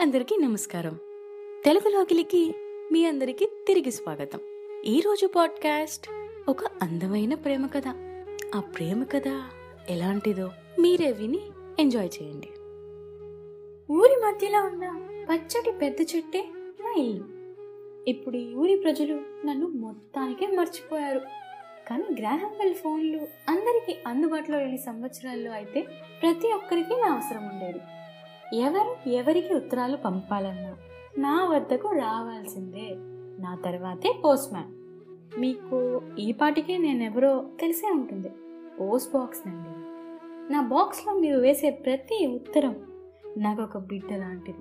అందరికీ నమస్కారం. తెలుగులోకిలికి మీ అందరికీ తిరిగి స్వాగతం. ఈరోజు పాడ్కాస్ట్ ఒక అందమైన ప్రేమ కథ. ఆ ప్రేమ కథ ఎలాంటిదో మీరే విని ఎంజాయ్ చేయండి. ఊరి మధ్యలో ఉన్న పచ్చటి పెద్ద చెట్టే నా ఇల్లు. ఇప్పుడు ఈ ఊరి ప్రజలు నన్ను మొత్తానికే మర్చిపోయారు. కానీ గ్రాహం బెల్ ఫోన్లు అందరికీ అందుబాటులో లేని సంవత్సరాల్లో అయితే ప్రతి ఒక్కరికి నా అవసరం ఉండేది. ఎవరు ఎవరికి ఉత్తరాలు పంపాలన్నా నా వద్దకు రావాల్సిందే. నా తర్వాతే పోస్ట్ మ్యాన్. మీకు ఈ పాటికే నేనెవరో తెలిసే ఉంటుంది. పోస్ట్ బాక్స్ నండి నా బాక్స్లో మీరు వేసే ప్రతి ఉత్తరం నాకు ఒక బిడ్డ లాంటిది.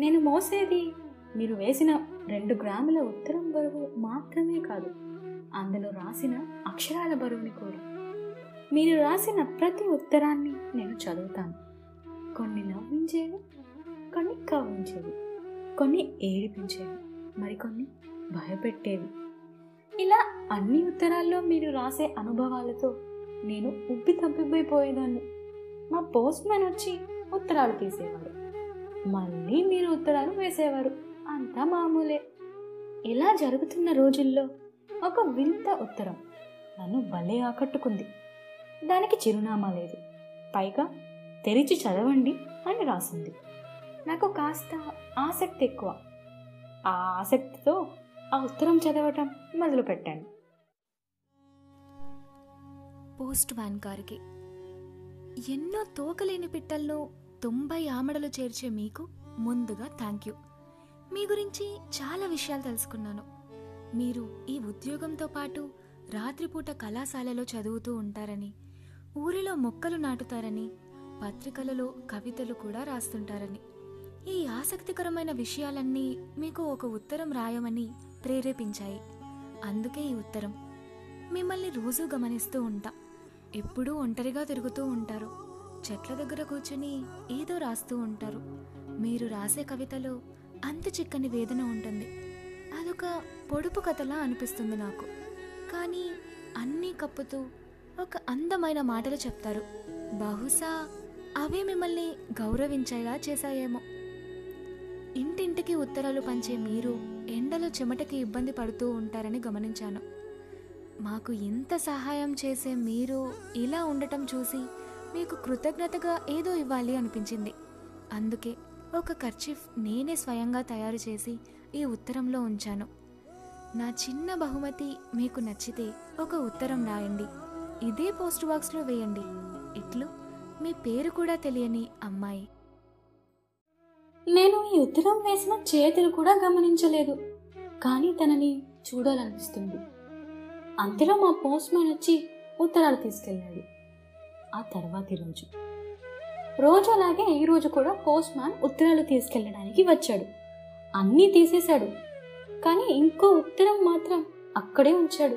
నేను మోసేది మీరు వేసిన రెండు గ్రాముల ఉత్తరం బరువు మాత్రమే కాదు అందులో రాసిన అక్షరాల బరువుని కూడా. మీరు రాసిన ప్రతి ఉత్తరాన్ని నేను చదువుతాను. కొన్ని నవ్వించేవి కొన్ని కవ్వించేవి కొన్ని ఏడిపించేవి మరికొన్ని భయపెట్టేవి. ఇలా అన్ని ఉత్తరాల్లో మీరు రాసే అనుభవాలతో నేను ఉబ్బి తప్పిపోయిపోయేదాన్ని మా పోస్ట్ మ్యాన్ వచ్చి ఉత్తరాలు తీసేవారు. మళ్ళీ మీరు ఉత్తరాలు వేసేవారు. అంతా మామూలే. ఇలా జరుగుతున్న రోజుల్లో ఒక వింత ఉత్తరం నన్ను భలే ఆకట్టుకుంది. దానికి చిరునామా లేదు. పైగా తెరిచి చదవండి అని రాసింది. నాకు కాస్త ఆసక్తి ఎక్కువ. ఆ ఆసక్తితో ఆ ఉత్తరం చదవటం మొదలుపెట్టాను. పోస్ట్ వ్యాన్ గారికి ఎన్నో తోకలేని పిట్టల్లో తొంభై ఆమడలు చేర్చే మీకు ముందుగా థ్యాంక్ యూ మీ గురించి చాలా విషయాలు తెలుసుకున్నాను. మీరు ఈ ఉద్యోగంతో పాటు రాత్రిపూట కళాశాలలో చదువుతూ ఉంటారని ఊరిలో మొక్కలు నాటుతారని పత్రికలలో కవితలు కూడా రాస్తుంటారని. ఈ ఆసక్తికరమైన విషయాలన్నీ మీకు ఒక ఉత్తరం రాయమని ప్రేరేపించాయి. అందుకే ఈ ఉత్తరం. మిమ్మల్ని రోజూ గమనిస్తూ ఉంటా. ఎప్పుడూ ఒంటరిగా తిరుగుతూ ఉంటారు. చెట్ల దగ్గర కూర్చుని ఏదో రాస్తూ ఉంటారు. మీరు రాసే కవితలో అంత చిక్కని వేదన ఉంటుంది. అదొక పొడుపు కథలా అనిపిస్తుంది నాకు. కానీ అన్నీ కప్పుతూ ఒక అందమైన మాటలు చెప్తారు. బహుశా అవే మిమ్మల్ని గౌరవించేలా చేశాయేమో. ఇంటింటికి ఉత్తరాలు పంచే మీరు ఎండలో చెమటకి ఇబ్బంది పడుతూ ఉంటారని గమనించాను. మాకు ఇంత సహాయం చేసే మీరు ఇలా ఉండటం చూసి మీకు కృతజ్ఞతగా ఏదో ఇవ్వాలి అనిపించింది. అందుకే ఒక కర్చీఫ్ నేనే స్వయంగా తయారు చేసి ఈ ఉత్తరంలో ఉంచాను. నా చిన్న బహుమతి మీకు నచ్చితే ఒక ఉత్తరం రాయండి. ఇదే పోస్ట్ బాక్స్లో వేయండి. ఇట్లు. మీ పేరు కూడా తెలియని అమ్మాయి. నేను ఈ ఉత్తరం వేసిన చేతులు కూడా గమనించలేదు. కానీ తనని చూడాలనిపిస్తుంది. అంతలో మా పోస్ట్ మ్యాన్ వచ్చి ఉత్తరాలు తీసుకెళ్ళాడు. ఆ తర్వాతి రోజు. రోజు అలాగే ఈ రోజు కూడా పోస్ట్ మ్యాన్ ఉత్తరాలు తీసుకెళ్ళడానికి వచ్చాడు. అన్నీ తీసేశాడు. కానీ ఇంకో ఉత్తరం మాత్రం అక్కడే ఉంచాడు.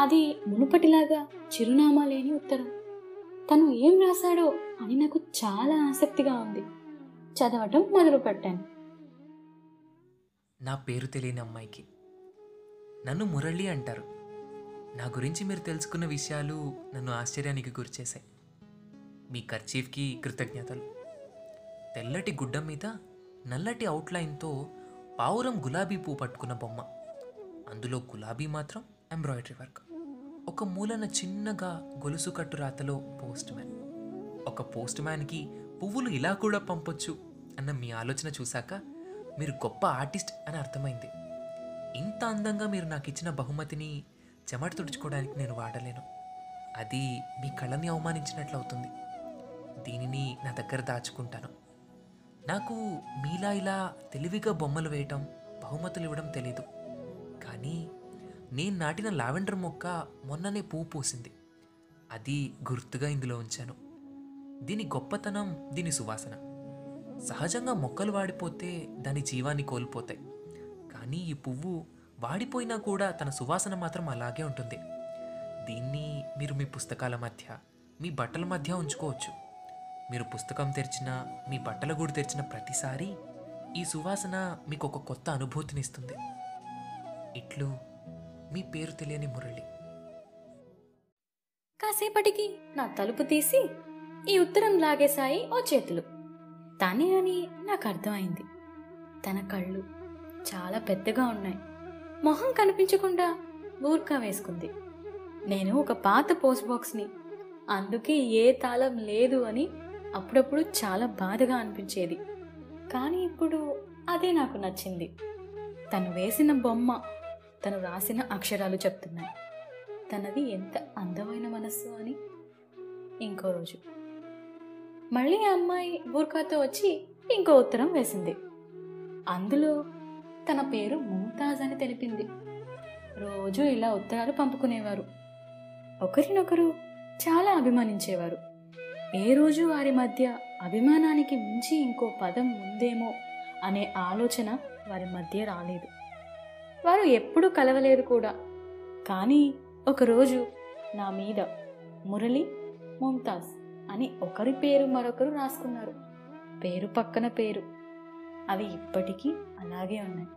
అది మునుపటిలాగా చిరునామా లేని ఉత్తరం. తను ఏం రాశాడో అని నాకు చాలా ఆసక్తిగా ఉంది. చదవటం మొదలుపెట్టాను. నా పేరు తెలియని అమ్మాయికి. నన్ను మురళి అంటారు. నా గురించి మీరు తెలుసుకున్న విషయాలు నన్ను ఆశ్చర్యానికి గురిచేశాయి. మీ కర్చీఫ్కి కృతజ్ఞతలు. తెల్లటి గుడ్డ మీద నల్లటి అవుట్లైన్తో పావురం గులాబీ పువ్వు పట్టుకున్న బొమ్మ. అందులో గులాబీ మాత్రం ఎంబ్రాయిడరీ వర్క్. ఒక మూలన చిన్నగా గొలుసు కట్టు రాతలో పోస్ట్ మ్యాన్. ఒక పోస్ట్ మ్యాన్కి పువ్వులు ఇలా కూడా పంపొచ్చు అన్న మీ ఆలోచన చూశాక మీరు గొప్ప ఆర్టిస్ట్ అని అర్థమైంది. ఇంత అందంగా మీరు నాకు ఇచ్చిన బహుమతిని చెమట తుడుచుకోవడానికి నేను వాడలేను. అది మీ కళని అవమానించినట్లు అవుతుంది. దీనిని నా దగ్గర దాచుకుంటాను. నాకు మీలా ఇలా తెలివిగా బొమ్మలు వేయటం బహుమతులు ఇవ్వడం తెలీదు. కానీ నేను నాటిన లావెండర్ మొక్క మొన్ననే పువ్వు పూసింది. అది గుర్తుగా ఇందులో ఉంచాను. దీని గొప్పతనం దీని సువాసన. సహజంగా మొక్కలు వాడిపోతే దాని జీవాన్ని కోల్పోతాయి. కానీ ఈ పువ్వు వాడిపోయినా కూడా తన సువాసన మాత్రం అలాగే ఉంటుంది. దీన్ని మీరు మీ పుస్తకాల మధ్య మీ బట్టల మధ్య ఉంచుకోవచ్చు. మీరు పుస్తకం తెరిచిన మీ బట్టల గూడు తెరిచిన ప్రతిసారి ఈ సువాసన మీకు ఒక కొత్త అనుభూతినిస్తుంది. ఇట్లు మీ పేరు తెలియని మురళి. కాసేపటికి నా తలుపు తీసి ఈ ఉత్తరం లాగేశాయి ఓ చేతులు. తనే అని నాకు అర్థమైంది. తన కళ్ళు చాలా పెద్దగా ఉన్నాయి. మొహం కనిపించకుండా ఊర్కా వేసుకుంది. నేను ఒక పాత పోస్ట్ బాక్స్ని అందుకే ఏ తాళం లేదు అని అప్పుడప్పుడు చాలా బాధగా అనిపించేది. కానీ ఇప్పుడు అదే నాకు నచ్చింది. తను వేసిన బొమ్మ తను రాసిన అక్షరాలు చెప్తున్నాయి. తనది ఎంత అందమైన మనస్సు అని ఇంకో రోజు. మళ్ళీ ఆ అమ్మాయి బూర్ఖాతో వచ్చి ఇంకో ఉత్తరం వేసింది. అందులో తన పేరు ముంతాజ్ అని తెలిపింది. రోజు ఇలా ఉత్తరాలు పంపుకునేవారు. ఒకరినొకరు చాలా అభిమానించేవారు. ఏ రోజు వారి మధ్య అభిమానానికి మించి ఇంకో పదం ఉందేమో అనే ఆలోచన వారి మధ్య రాలేదు. వారు ఎప్పుడూ కలవలేదు కూడా. కానీ ఒకరోజు నా మీద మురళి ముంతాజ్ అని ఒకరి పేరు మరొకరు రాసుకున్నారు. పేరు పక్కన పేరు. అవి ఇప్పటికీ అలాగే ఉన్నాయి.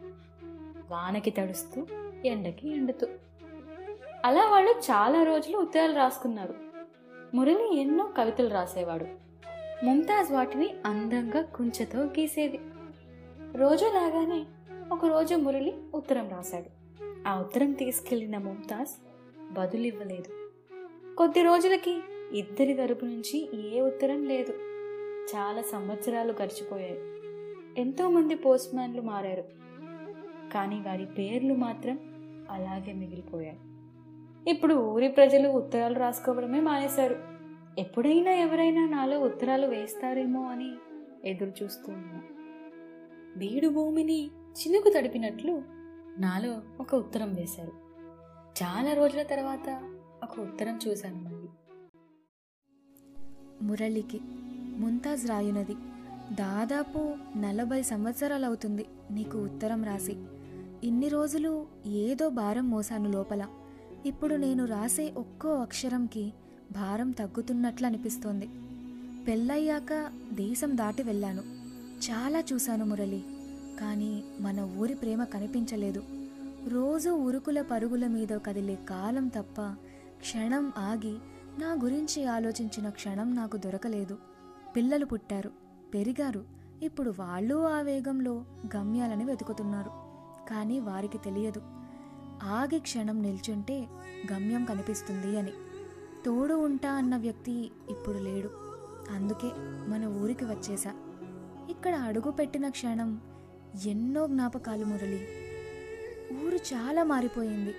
వానకి తడుస్తూ ఎండకి ఎండుతూ. అలా వాళ్ళు చాలా రోజులు ఉత్తరాలు రాసుకున్నారు. మురళి ఎన్నో కవితలు రాసేవాడు. ముంతాజ్ వాటిని అందంగా కుంచెతో గీసేది. రోజులాగానే ఒకరోజు మురళి ఉత్తరం రాశాడు. ఆ ఉత్తరం తీసుకెళ్ళిన ముంతాజ్ బదులివ్వలేదు. కొద్ది రోజులకి ఇద్దరి తరపు నుంచి ఏ ఉత్తరం లేదు. చాలా సంవత్సరాలు గడిచిపోయాయి. ఎంతోమంది పోస్ట్మ్యాన్లు మారారు. కానీ వారి పేర్లు మాత్రం అలాగే మిగిలిపోయాయి. ఇప్పుడు ఊరి ప్రజలు ఉత్తరాలు రాసుకోవడమే మానేశారు. ఎప్పుడైనా ఎవరైనా నాలో ఉత్తరాలు వేస్తారేమో అని ఎదురు చూస్తూ ఉన్నా బీడు భూమిని చినుకు తడిపినట్లు నాలో ఒక ఉత్తరం వేశారు. చాలా రోజుల తర్వాత ఒక ఉత్తరం చూశాను మళ్ళీ. మురళికి ముంతాజ్ రాయునది దాదాపు నలభై సంవత్సరాలవుతుంది నీకు ఉత్తరం రాసి. ఇన్ని రోజులు ఏదో భారం మోసాను లోపల. ఇప్పుడు నేను రాసే ఒక్కో అక్షరంకి భారం తగ్గుతున్నట్లు అనిపిస్తోంది. పెళ్ళయ్యాక దేశం దాటి వెళ్ళాను. చాలా చూశాను మురళి. కానీ మన ఊరి ప్రేమ కనిపించలేదు. రోజు ఉరుకుల పరుగుల మీద కదిలే కాలం తప్ప క్షణం ఆగి నా గురించి ఆలోచించిన క్షణం నాకు దొరకలేదు. పిల్లలు పుట్టారు పెరిగారు. ఇప్పుడు వాళ్ళు ఆ వేగంలో గమ్యాలని వెతుకుతున్నారు. కానీ వారికి తెలియదు. ఆగి క్షణం నిల్చుంటే గమ్యం కనిపిస్తుంది అని. తోడు ఉంటా అన్న వ్యక్తి ఇప్పుడు లేడు. అందుకే మన ఊరికి వచ్చేసా. ఇక్కడ అడుగు పెట్టిన క్షణం ఎన్నో జ్ఞాపకాలు మురళి. ఊరు చాలా మారిపోయింది.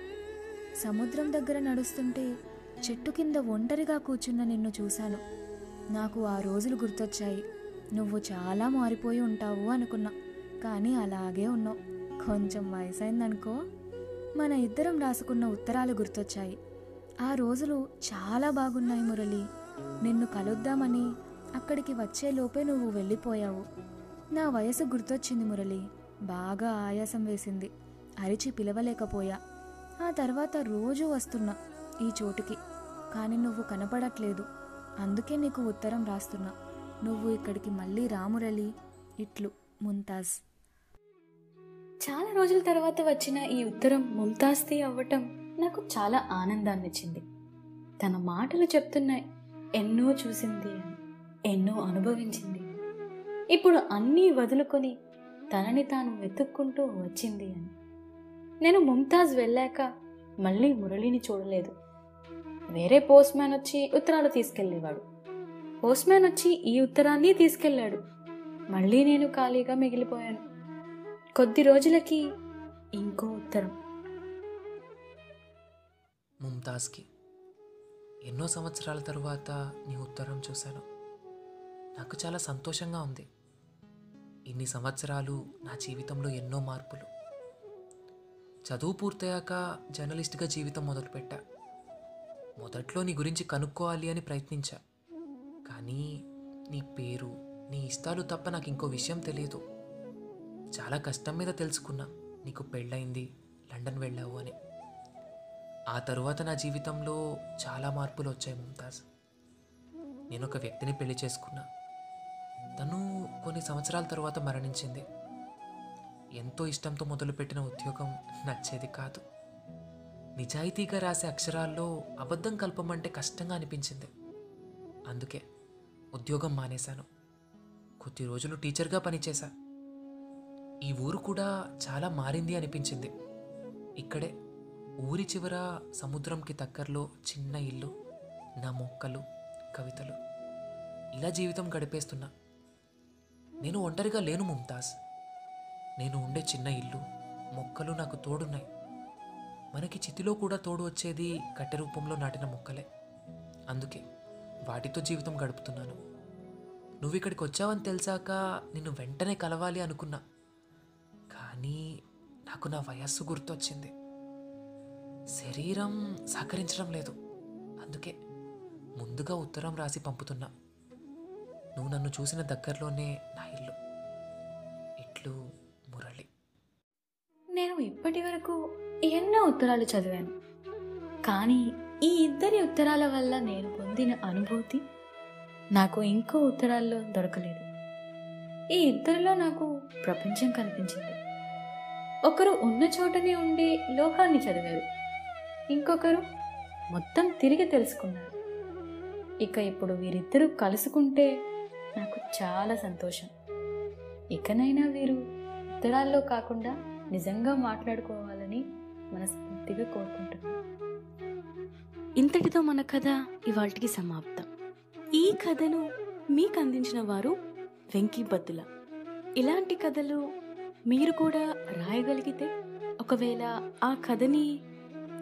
సముద్రం దగ్గర నడుస్తుంటే చెట్టు కింద ఒంటరిగా కూర్చున్న నిన్ను చూశాను. నాకు ఆ రోజులు గుర్తొచ్చాయి. నువ్వు చాలా మారిపోయి ఉంటావు అనుకున్నా. కానీ అలాగే ఉన్నావు. కొంచెం వయసైందనుకో. మన ఇద్దరం రాసుకున్న ఉత్తరాలు గుర్తొచ్చాయి. ఆ రోజులు చాలా బాగున్నాయి మురళి. నిన్ను కలుద్దామని అక్కడికి వచ్చేలోపే నువ్వు వెళ్ళిపోయావు. నా వయసు గుర్తొచ్చింది మురళి. బాగా ఆయాసం వేసింది. అరిచి పిలవలేకపోయా. ఆ తర్వాత రోజు వస్తున్నా ఈ చోటుకి. కానీ నువ్వు కనపడట్లేదు. అందుకే నీకు ఉత్తరం రాస్తున్నా. నువ్వు ఇక్కడికి మళ్ళీ రామురళి ఇట్లు ముంతాజ్. చాలా రోజుల తర్వాత వచ్చిన ఈ ఉత్తరం ముంతాజ్ది అవ్వటం నాకు చాలా ఆనందాన్ని ఇచ్చింది తన మాటలు చెప్తున్నాయి ఎన్నో చూసింది అని ఎన్నో అనుభవించింది. ఇప్పుడు అన్నీ వదులుకొని తనని తాను వెతుక్కుంటూ వచ్చింది అని. నేను ముంతాజ్ వెళ్ళాక మళ్ళీ మురళిని చూడలేదు. వేరే పోస్ట్ మ్యాన్ వచ్చి ఉత్తరాలు తీసుకెళ్ళేవాడు. పోస్ట్ మ్యాన్ వచ్చి ఈ ఉత్తరాన్ని తీసుకెళ్ళాడు. మళ్ళీ నేను ఖాళీగా మిగిలిపోయాను. కొద్ది రోజులకి ఇంకో ఉత్తరం. ముంతాజ్కి ఎన్నో సంవత్సరాల తరువాత నీ ఉత్తరం చూశాను. నాకు చాలా సంతోషంగా ఉంది. ఇన్ని సంవత్సరాలు నా జీవితంలో ఎన్నో మార్పులు. చదువు పూర్తయ్యాక జర్నలిస్ట్గా జీవితం మొదలుపెట్టా. మొదట్లో నీ గురించి కనుక్కోవాలి అని ప్రయత్నించా. కానీ నీ పేరు నీ ఇష్టాలు తప్ప నాకు ఇంకో విషయం తెలియదు. చాలా కష్టం మీద తెలుసుకున్నా. నీకు పెళ్ళయింది లండన్ వెళ్ళావు అని. ఆ తరువాత నా జీవితంలో చాలా మార్పులు వచ్చాయి ముంతాజ్. నేను ఒక వ్యక్తిని పెళ్ళి చేసుకున్నా. తను కొన్ని సంవత్సరాల తర్వాత మరణించింది. ఎంతో ఇష్టంతో మొదలుపెట్టిన ఉద్యోగం నచ్చేది కాదు. నిజాయితీగా రాసే అక్షరాల్లో అబద్ధం కలపమంటే కష్టంగా అనిపించింది. అందుకే ఉద్యోగం మానేశాను. కొద్ది రోజులు టీచర్గా పనిచేశా. ఈ ఊరు కూడా చాలా మారింది అనిపించింది. ఇక్కడే ఊరి చివర సముద్రంకి దగ్గరలో చిన్న ఇల్లు నా మొక్కలు కవితలు. ఇలా జీవితం గడిపేస్తున్నా. నేను ఒంటరిగా లేను ముంతాజ్. నేను ఉండే చిన్న ఇల్లు మొక్కలు నాకు తోడున్నాయి. మనకి చితిలో కూడా తోడు వచ్చేది కట్టె రూపంలో నాటిన మొక్కలే. అందుకే వాటితో జీవితం గడుపుతున్నాను. నువ్వు ఇక్కడికి వచ్చావని తెలిసాక నిన్ను వెంటనే కలవాలి అనుకున్నా. కానీ నాకు నా వయస్సు గుర్తొచ్చింది. శరీరం సహకరించడం లేదు. అందుకే ముందుగా ఉత్తరం రాసి పంపుతున్నా. నువ్వు నన్ను చూసిన దగ్గరలోనే నా ఇల్లు. ఇట్లు మురళి. నేను ఇప్పటి వరకు ఎన్నో ఉత్తరాలు చదివాను. కానీ ఈ ఇద్దరి ఉత్తరాల వల్ల నేను పొందిన అనుభూతి నాకు ఇంకో ఉత్తరాల్లో దొరకలేదు. ఈ ఇద్దరిలో నాకు ప్రపంచం కనిపించింది. ఒకరు ఉన్న చోటనే ఉండే లోకాన్ని చదివారు. ఇంకొకరు మొత్తం తిరిగి తెలుసుకున్నారు. ఇక ఇప్పుడు వీరిద్దరూ కలుసుకుంటే నాకు చాలా సంతోషం. ఇకనైనా వీరు ఉత్తరాల్లో కాకుండా నిజంగా మాట్లాడుకోవాలని మనస్ఫూర్తిగా కోరుకుంటున్నాను. ఇంతటితో మన కథ ఇవాళకి సమాప్తం. ఈ కథను మీకు అందించిన వారు వెంకీ బద్దుల. ఇలాంటి కథలు మీరు కూడా రాయగలిగితే ఒకవేళ ఆ కథని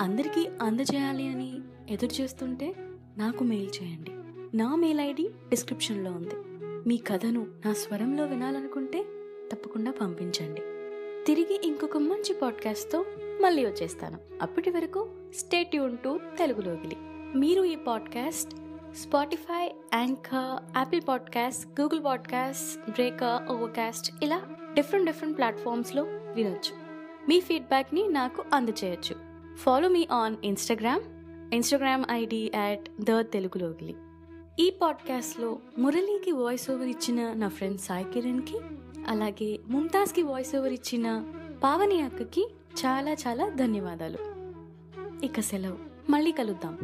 అందరికీ అందజేయాలి అని ఎదురు చేస్తుంటే నాకు మెయిల్ చేయండి. నా మెయిల్ ఐడి డిస్క్రిప్షన్లో ఉంది. మీ కథను నా స్వరంలో వినాలనుకుంటే తప్పకుండా పంపించండి. తిరిగి ఇంకొక మంచి పాడ్కాస్ట్తో మళ్ళీ వచ్చేస్తాను. అప్పటి వరకు స్టేట్ యూన్ టు తెలుగులోగిలి మీరు ఈ podcast Spotify Anchor Apple podcast Google podcast Breaker Overcast ఇలా డిఫరెంట్ డిఫరెంట్ ప్లాట్ఫామ్స్లో వినొచ్చు. మీ ఫీడ్బ్యాక్ని నాకు అందచేయచ్చు. Follow me on Instagram. Instagram ID at the Telugulogili ఈ పాడ్కాస్ట్లో మురళీకి వాయిస్ ఓవర్ ఇచ్చిన నా ఫ్రెండ్ సాయి కిరణ్కి అలాగే ముంతాజ్కి వాయిస్ ఓవర్ ఇచ్చిన పావని అక్కకి చాలా చాలా ధన్యవాదాలు. ఇక సెలవు. మళ్ళీ కలుద్దాం.